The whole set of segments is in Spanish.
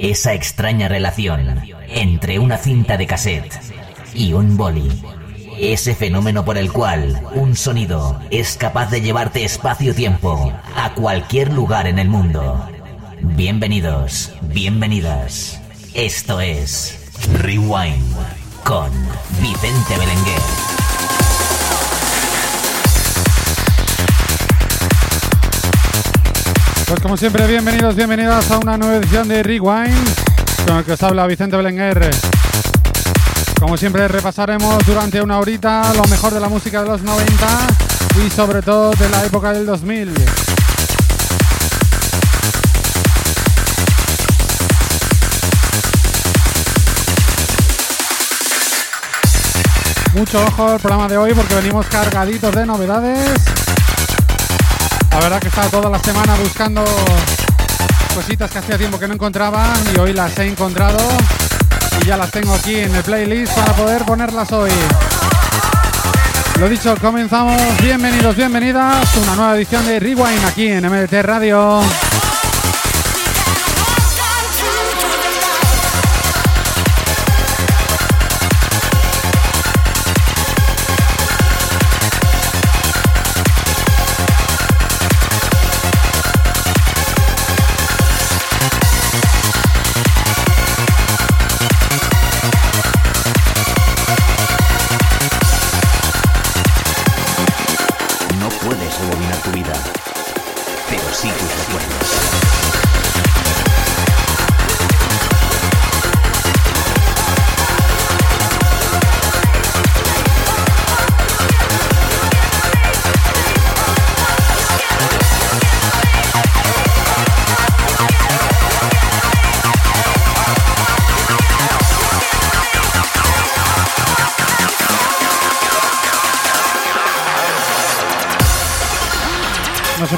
esa extraña relación entre una cinta de cassette y un boli. Ese fenómeno por el cual un sonido es capaz de llevarte espacio-tiempo a cualquier lugar en el mundo. Bienvenidos, bienvenidas. Esto es Rewind con Vicente Belenguer. Pues como siempre, bienvenidos, bienvenidas a una nueva edición de Rewind, con el que os habla Vicente Belenguer. Como siempre repasaremos durante una horita lo mejor de la música de los 90 y sobre todo de la época del 2000. Mucho ojo al programa de hoy porque venimos cargaditos de novedades. La verdad que he estado toda la semana buscando cositas que hacía tiempo que no encontraba y hoy las he encontrado y ya las tengo aquí en el playlist para poder ponerlas hoy. Lo dicho, comenzamos. Bienvenidos, bienvenidas. Una nueva edición de Rewind aquí en MDT Radio.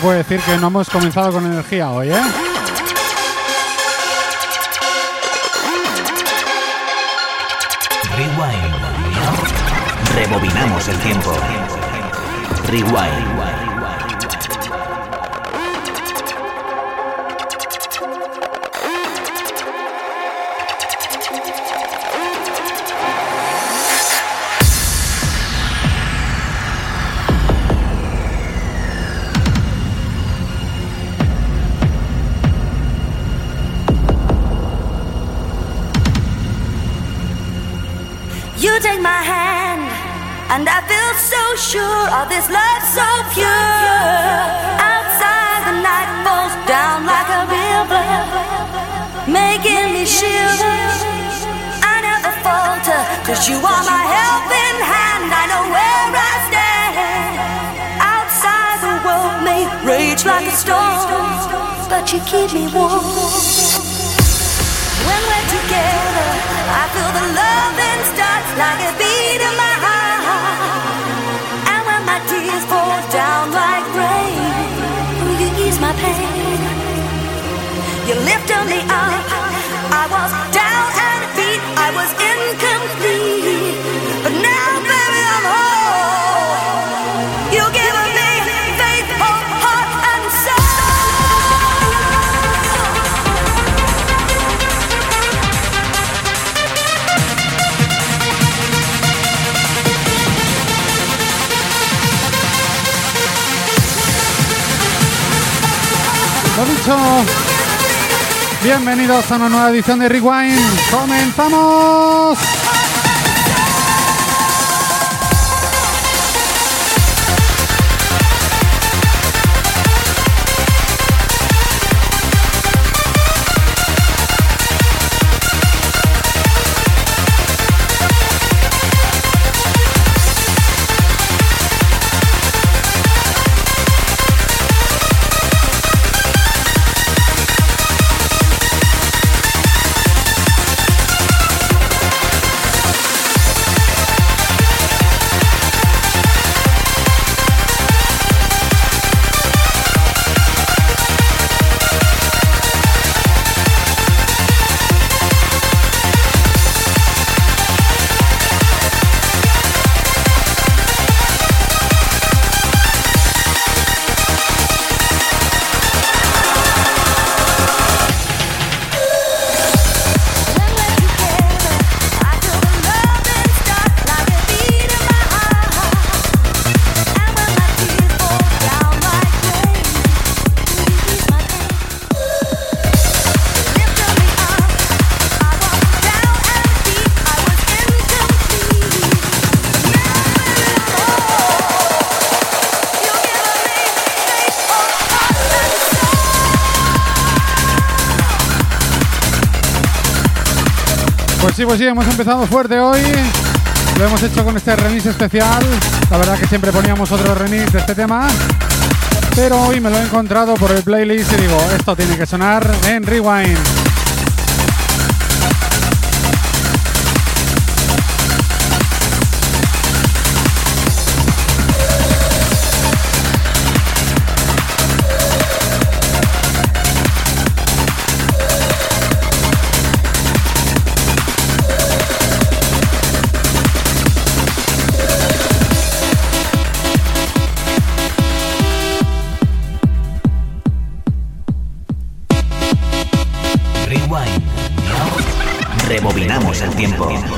Puede decir que no hemos comenzado con energía hoy, ¿eh? Rewind. Rebobinamos el tiempo. Rewind. This love so pure. Outside the night falls down like a river, making me. I never falter, cause you are my helping hand. I know where I stand. Outside the world may rage like a storm, but you keep me warm. When we're together, I feel the loving starts like a beat in my fall down like rain. Will you ease my pain? You lifted me up. I was down and beat. I was incomplete. 8. Bienvenidos a una nueva edición de Rewind. ¡Comenzamos! Pues sí, pues sí, hemos empezado fuerte hoy. Lo hemos hecho con este remix especial. La verdad que siempre poníamos otro remix de este tema. Pero hoy me lo he encontrado por el playlist y digo, esto tiene que sonar en Rewind. Tiempo.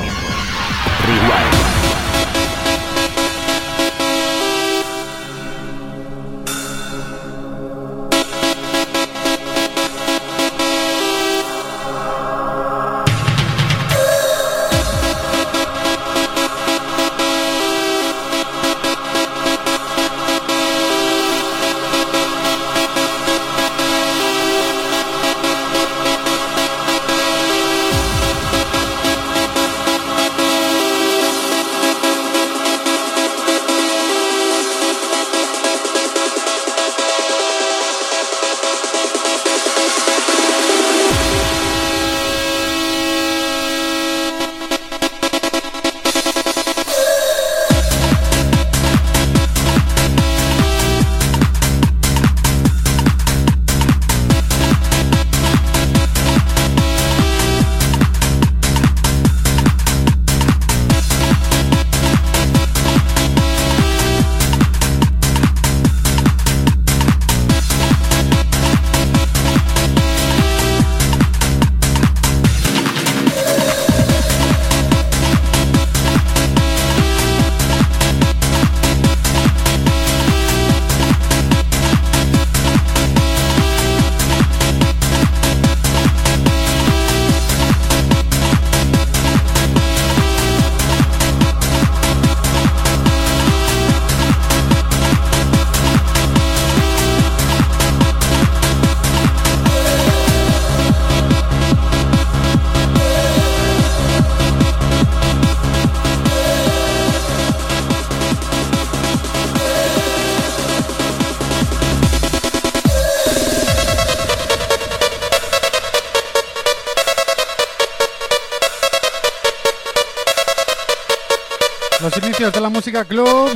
Club.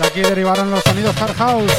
De aquí derivaron los sonidos Hard House.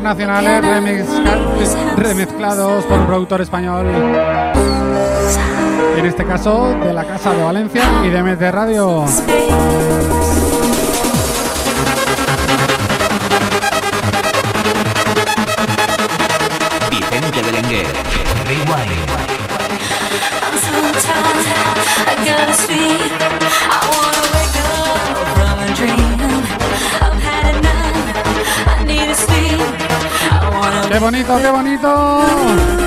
internacionales remezcla eh, remezclados por un productor español. En este caso, de la Casa de Valencia y de Met de Radio. ¡Qué bonito, qué bonito!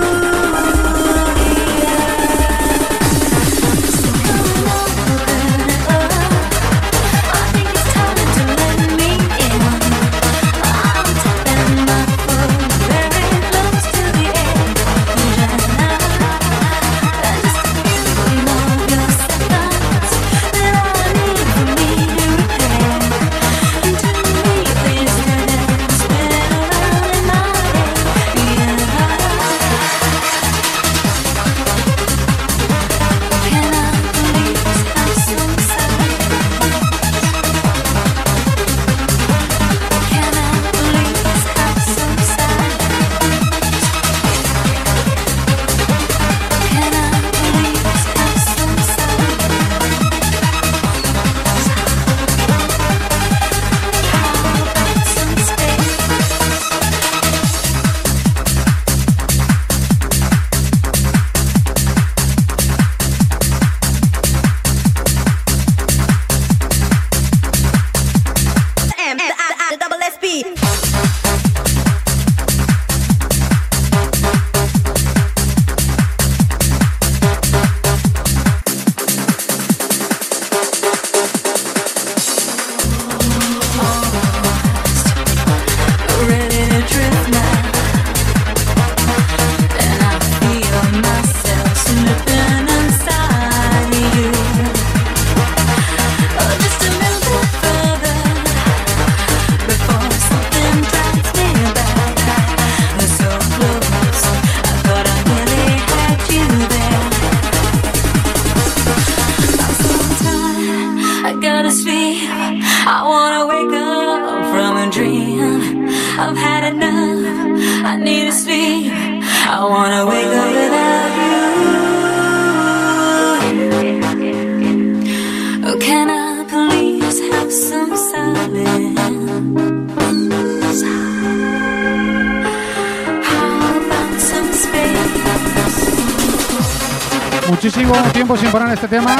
muchísimo tiempo sin poner este tema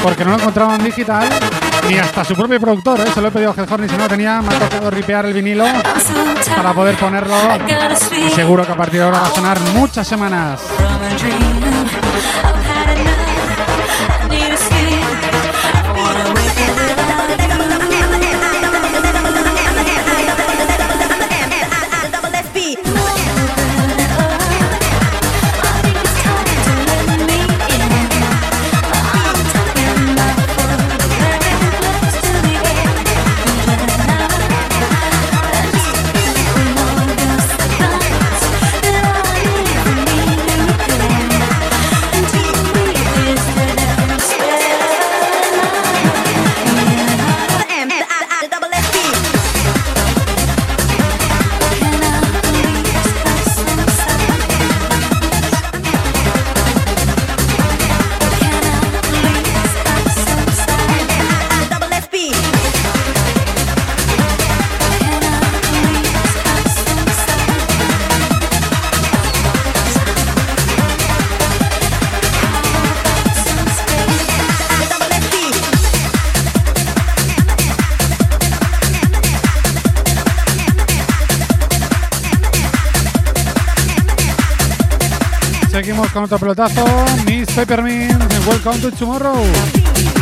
porque no lo encontraba en digital ni hasta su propio productor. ¿eh? Se lo he pedido a Head y si no tenía, me ha tocado ripear el vinilo para poder ponerlo. Y seguro que a partir de ahora va a sonar muchas semanas. con otro pelotazo. Miss Peppermint, welcome to tomorrow.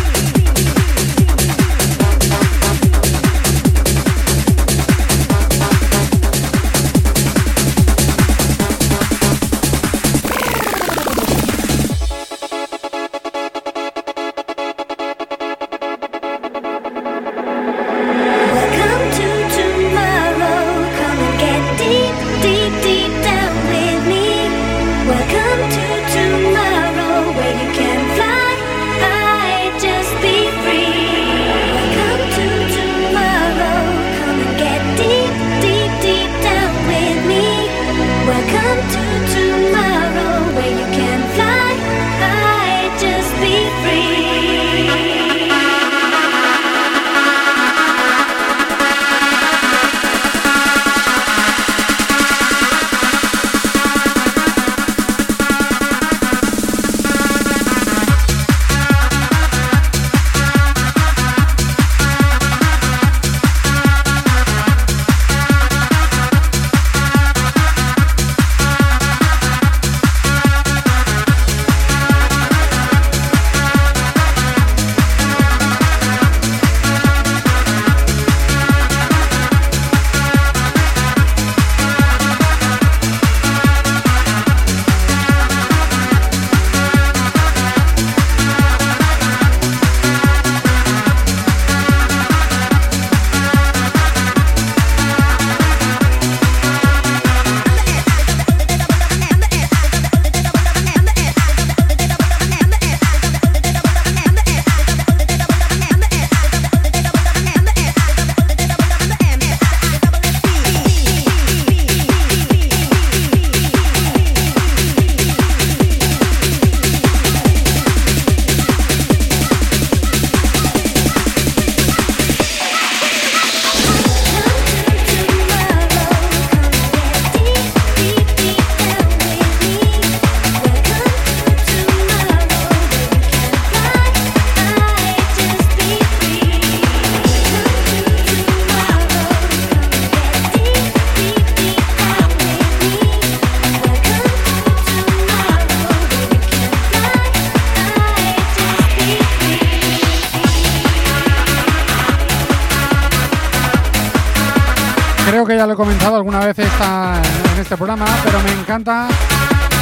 Comentado alguna vez esta, en este programa, pero me encanta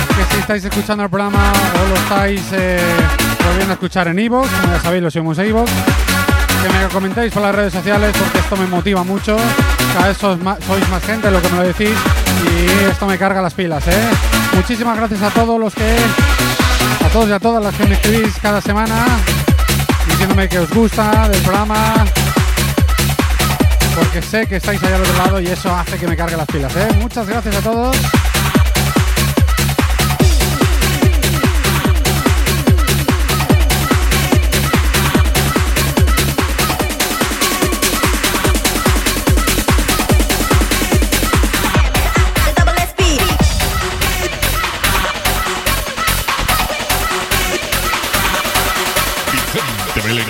que si estáis escuchando el programa o lo estáis eh, volviendo a escuchar en Evox, como ya sabéis, lo subimos a Evox, que me comentéis por las redes sociales porque esto me motiva mucho. Cada vez sois más, sois más gente lo que me decís y esto me carga las pilas, ¿eh? Muchísimas gracias a todos los que, a todos y a todas las que me escribís cada semana diciéndome que os gusta del programa, porque sé que estáis allá al otro lado y eso hace que me cargue las pilas, ¿eh? Muchas gracias a todos.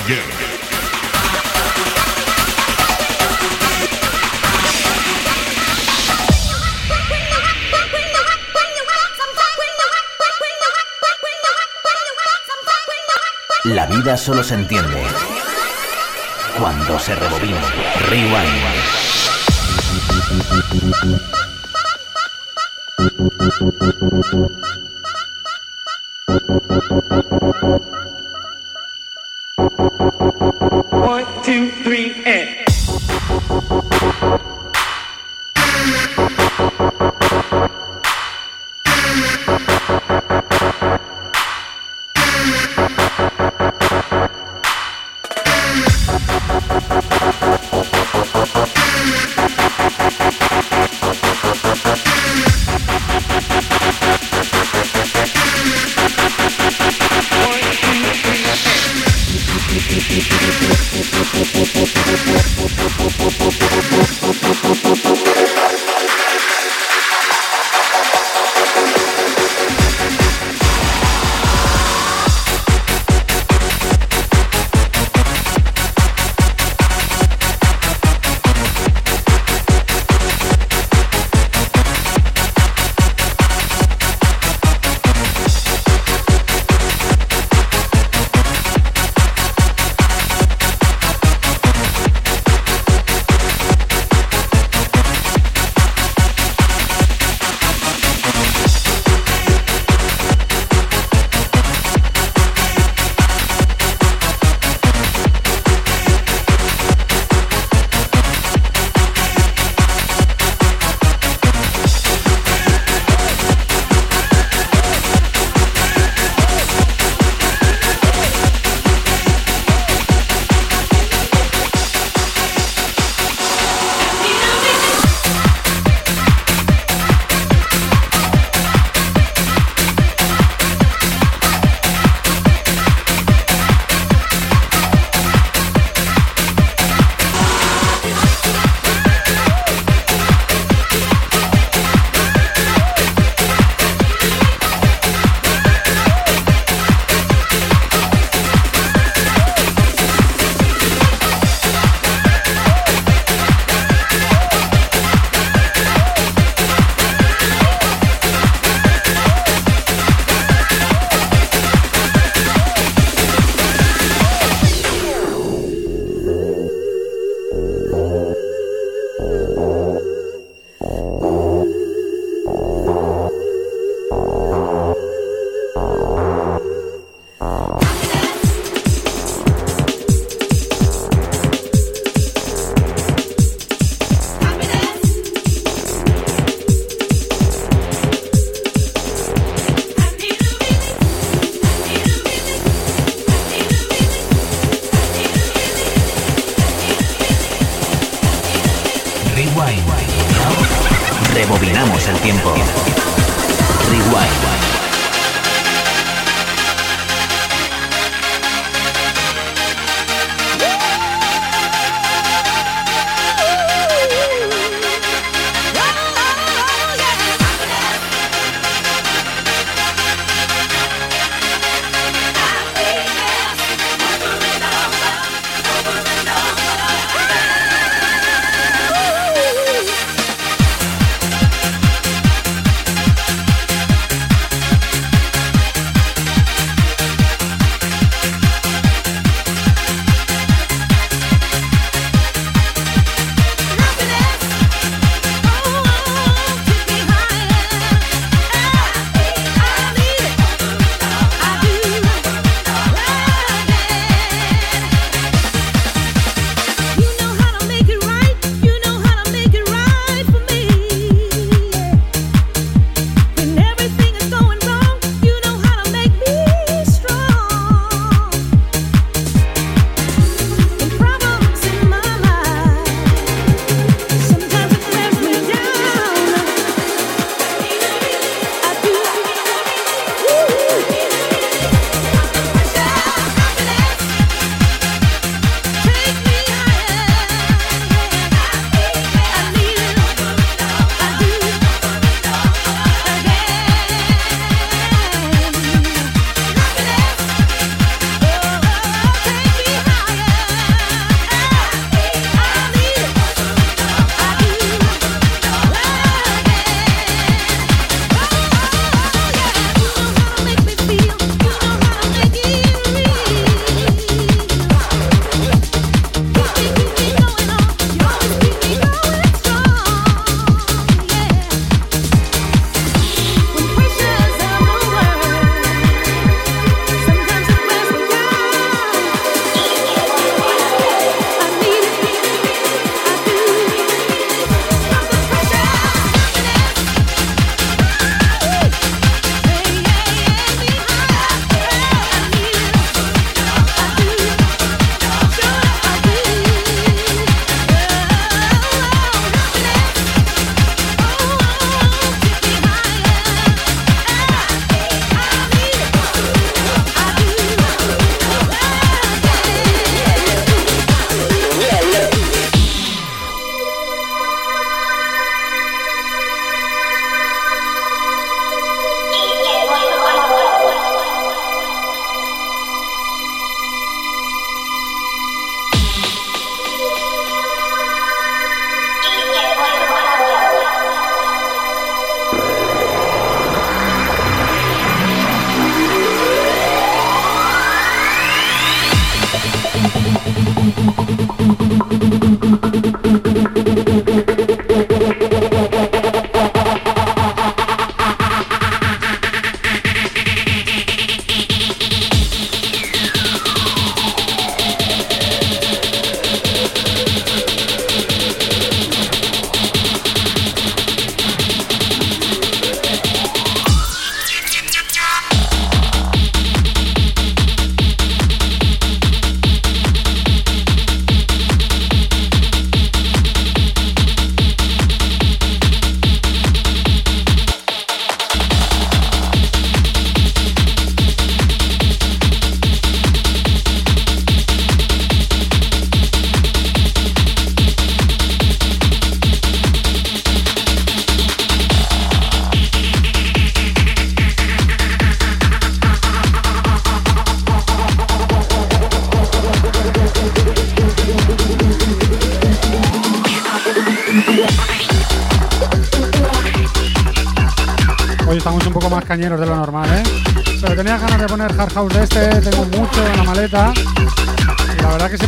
The La vida solo se entiende cuando se rebobina. Rewind. One, two, three, and.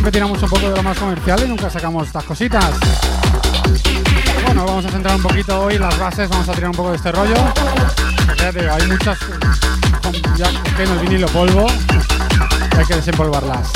siempre tiramos un poco de lo más comercial y nunca sacamos estas cositas. Bueno, vamos a centrar un poquito hoy las bases, vamos a tirar un poco de este rollo. Hay muchas ya que el vinilo polvo, hay que desempolvarlas.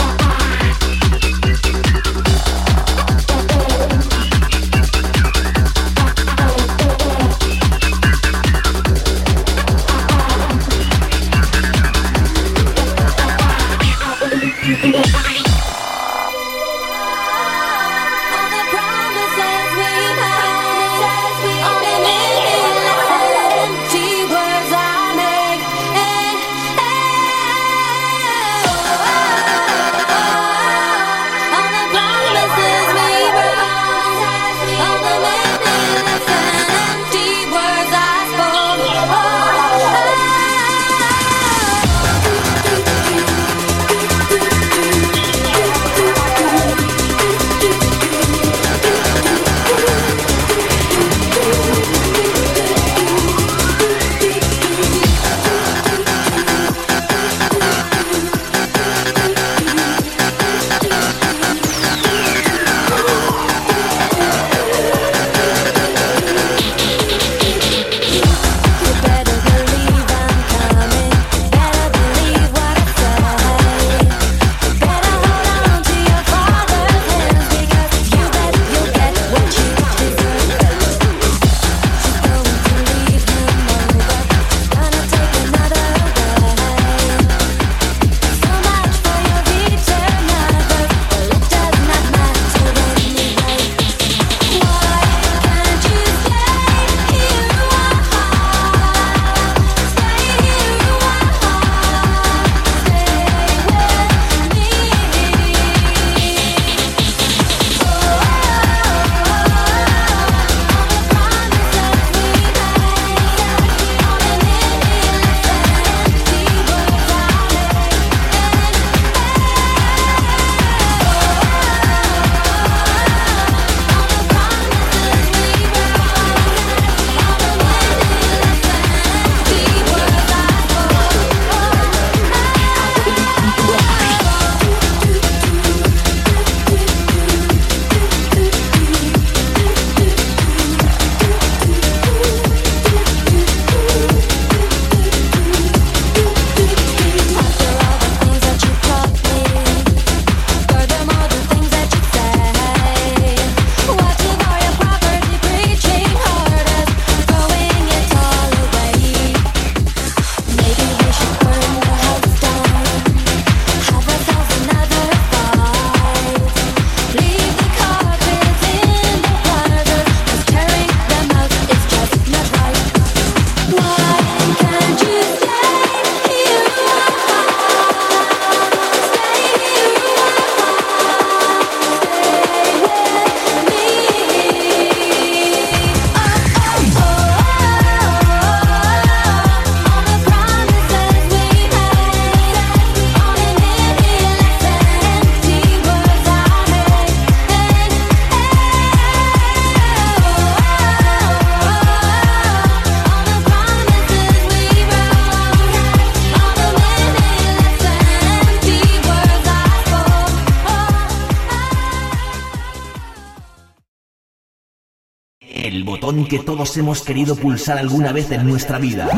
botón que todos hemos querido pulsar alguna vez en nuestra vida.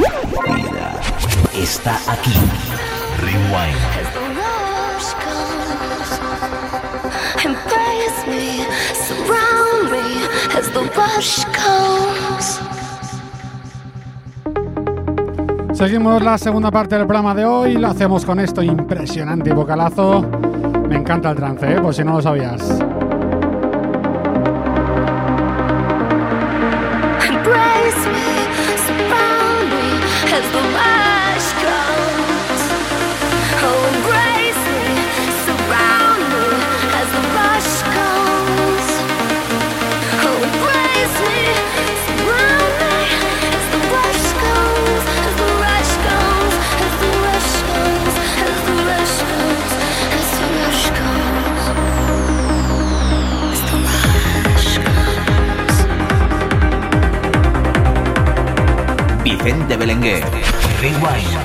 Está aquí. Rewind. Seguimos la segunda parte del programa de hoy, lo hacemos con esto impresionante vocalazo. Me encanta el trance, ¿eh? por si no lo sabías. Gente Belenguer. Rewind.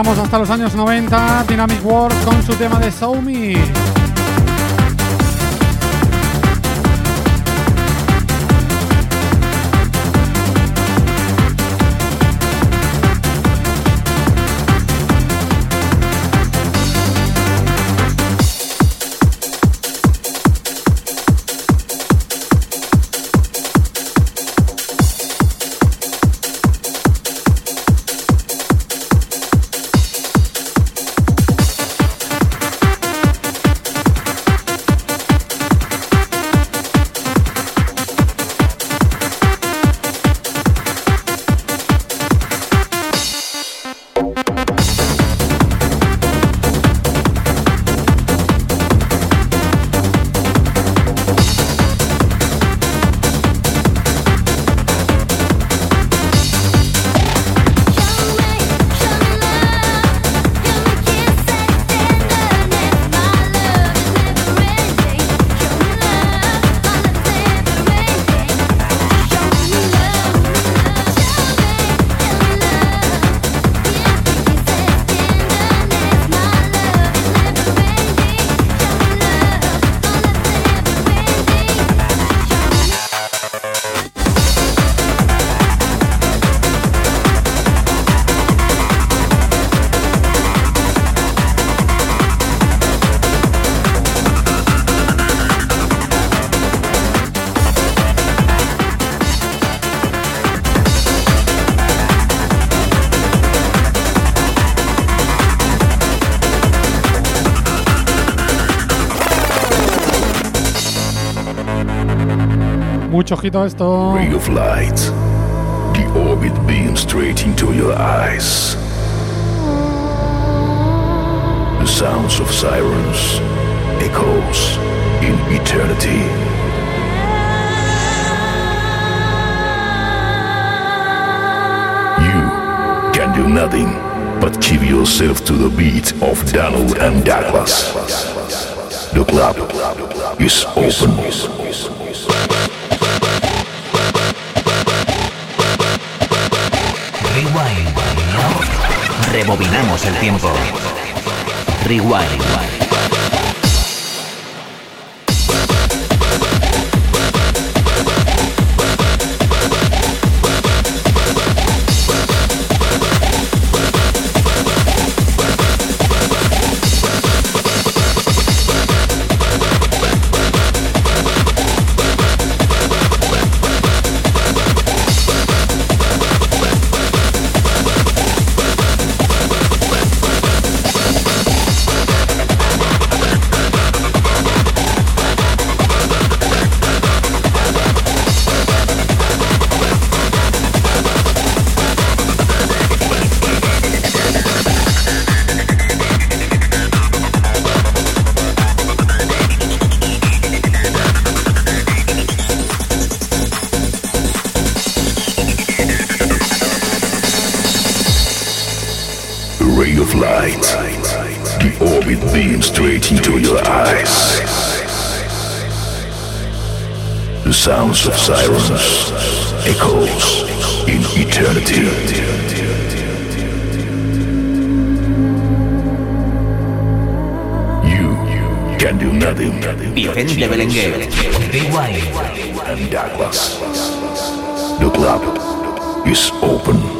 Viajamos hasta los años 90, Dynamic World con su tema de Show Me. Mucho ojito a esto. Ray of light. The orbit beams straight into your eyes. The sounds of sirens echoes in eternity. You can do nothing but give yourself to the beat of Donald and Douglas. The club is open. Rebobinamos el tiempo. Rewind. Of light. The orbit beams straight into your eyes. The sounds of sirens echoes in eternity. You can do nothing. Vicente Belenguer. Rewind. And Douglas. The club is open.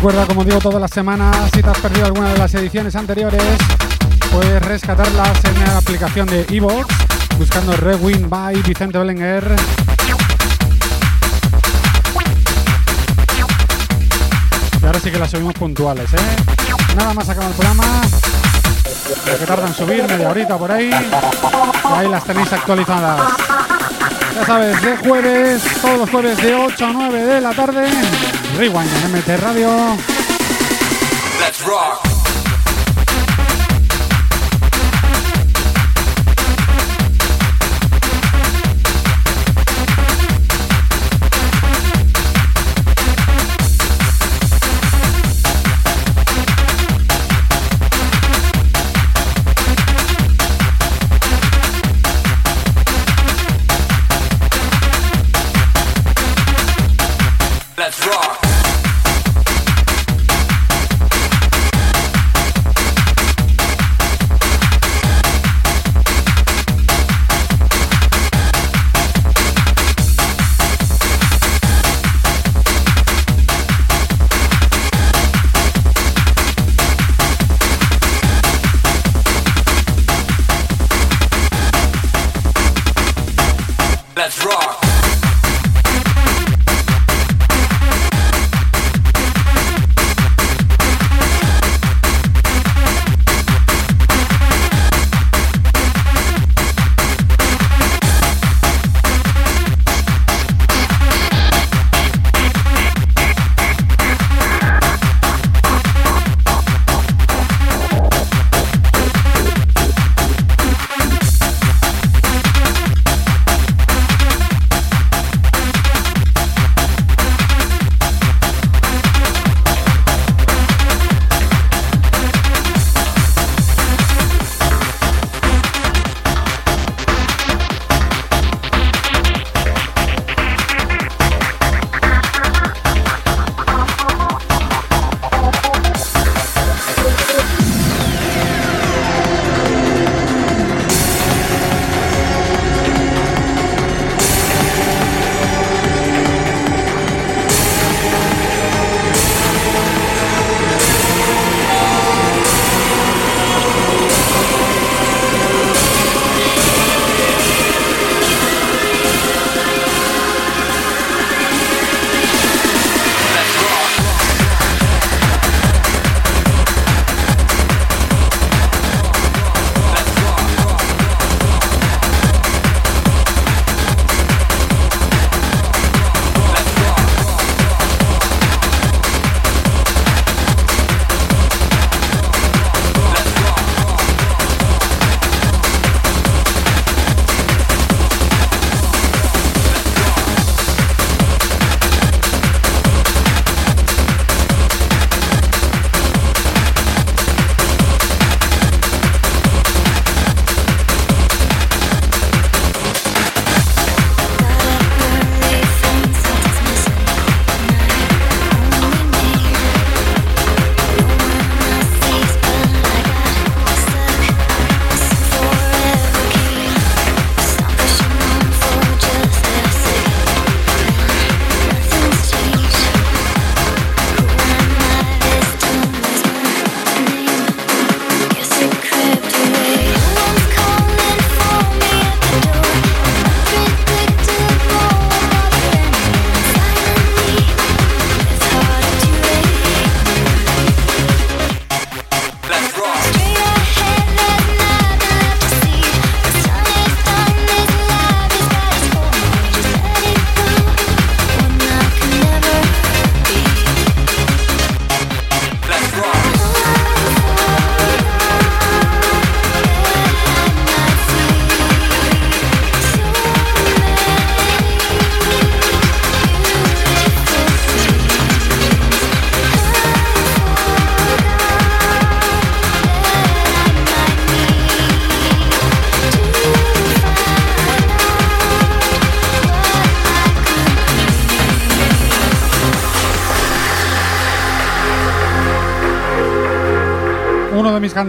Recuerda, como digo todas las semanas, si te has perdido alguna de las ediciones anteriores, puedes rescatarlas en la aplicación de Evox, buscando Rewind by Vicente Belenguer. Y ahora sí que las subimos puntuales, ¿eh? Nada más acaba el programa. Lo que tarda en subir, media horita por ahí. Y ahí las tenéis actualizadas. Ya sabes, de jueves, todos los jueves de 8 a 9 de la tarde. Rewind en MT Radio. Let's rock.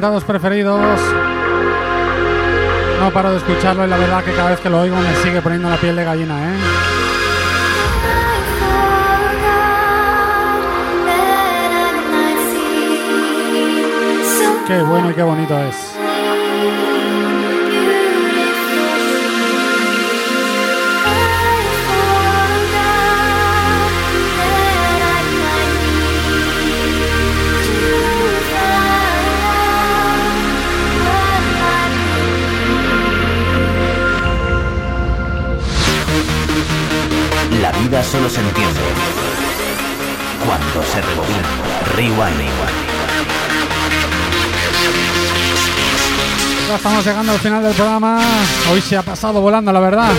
cantados preferidos. No paro de escucharlo y la verdad que cada vez que lo oigo me sigue poniendo la piel de gallina, ¿eh? Qué bueno y qué bonito es. Solo se entiende cuando se rebobina. Rewind. Ya estamos llegando al final del programa. Hoy se ha pasado volando, la verdad.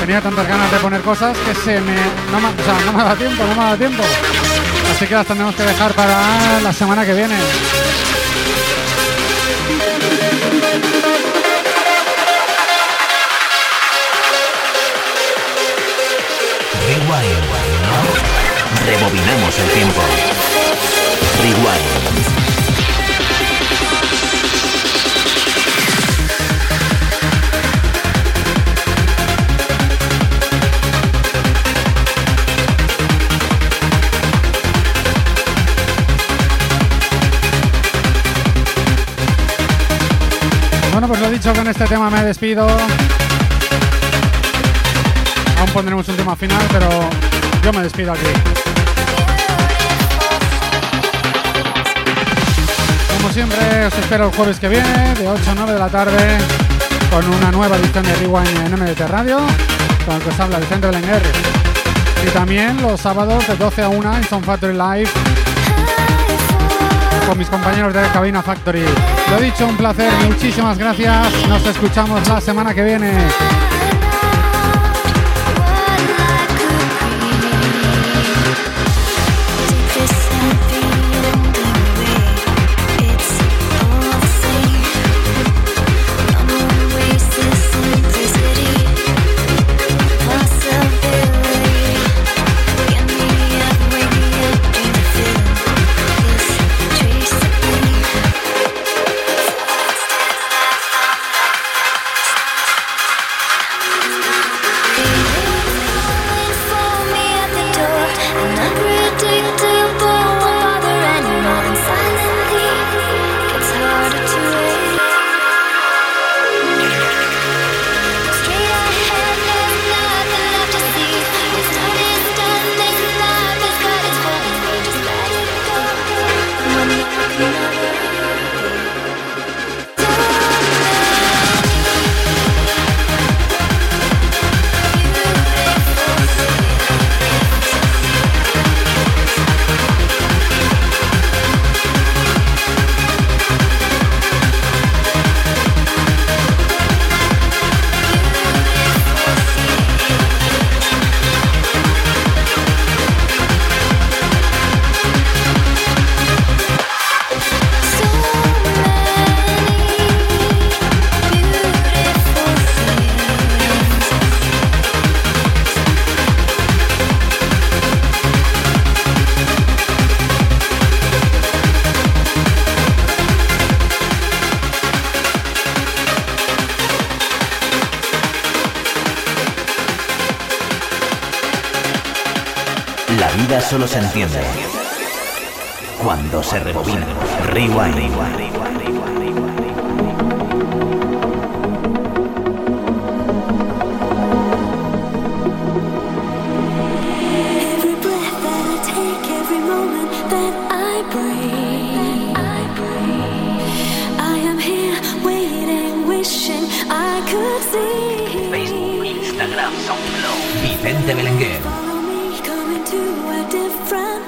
Tenía tantas ganas de poner cosas que se me. No me, o sea, no me da tiempo, no me da tiempo. Así que las tenemos que dejar para la semana que viene. Rebobinamos el tiempo. Rewind. Bueno, pues lo dicho, con este tema me despido. Aún pondremos un tema final, pero yo me despido aquí. Siempre, os espero el jueves que viene, de 8 a 9 de la tarde, con una nueva edición de Rewind en MDT Radio, con el que os habla Vicente Belenguer. Y también los sábados de 12 a 1 en Sound Factory Live con mis compañeros de Cabina Factory. Lo dicho, un placer, muchísimas gracias. Nos escuchamos la semana que viene. Entiende cuando se rebobina. Rewind. Every breath that I take, every moment that I breathe, I am here waiting, wishing I could see. Facebook, Instagram, SoundCloud. Vicente Belenguer.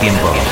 tiempo.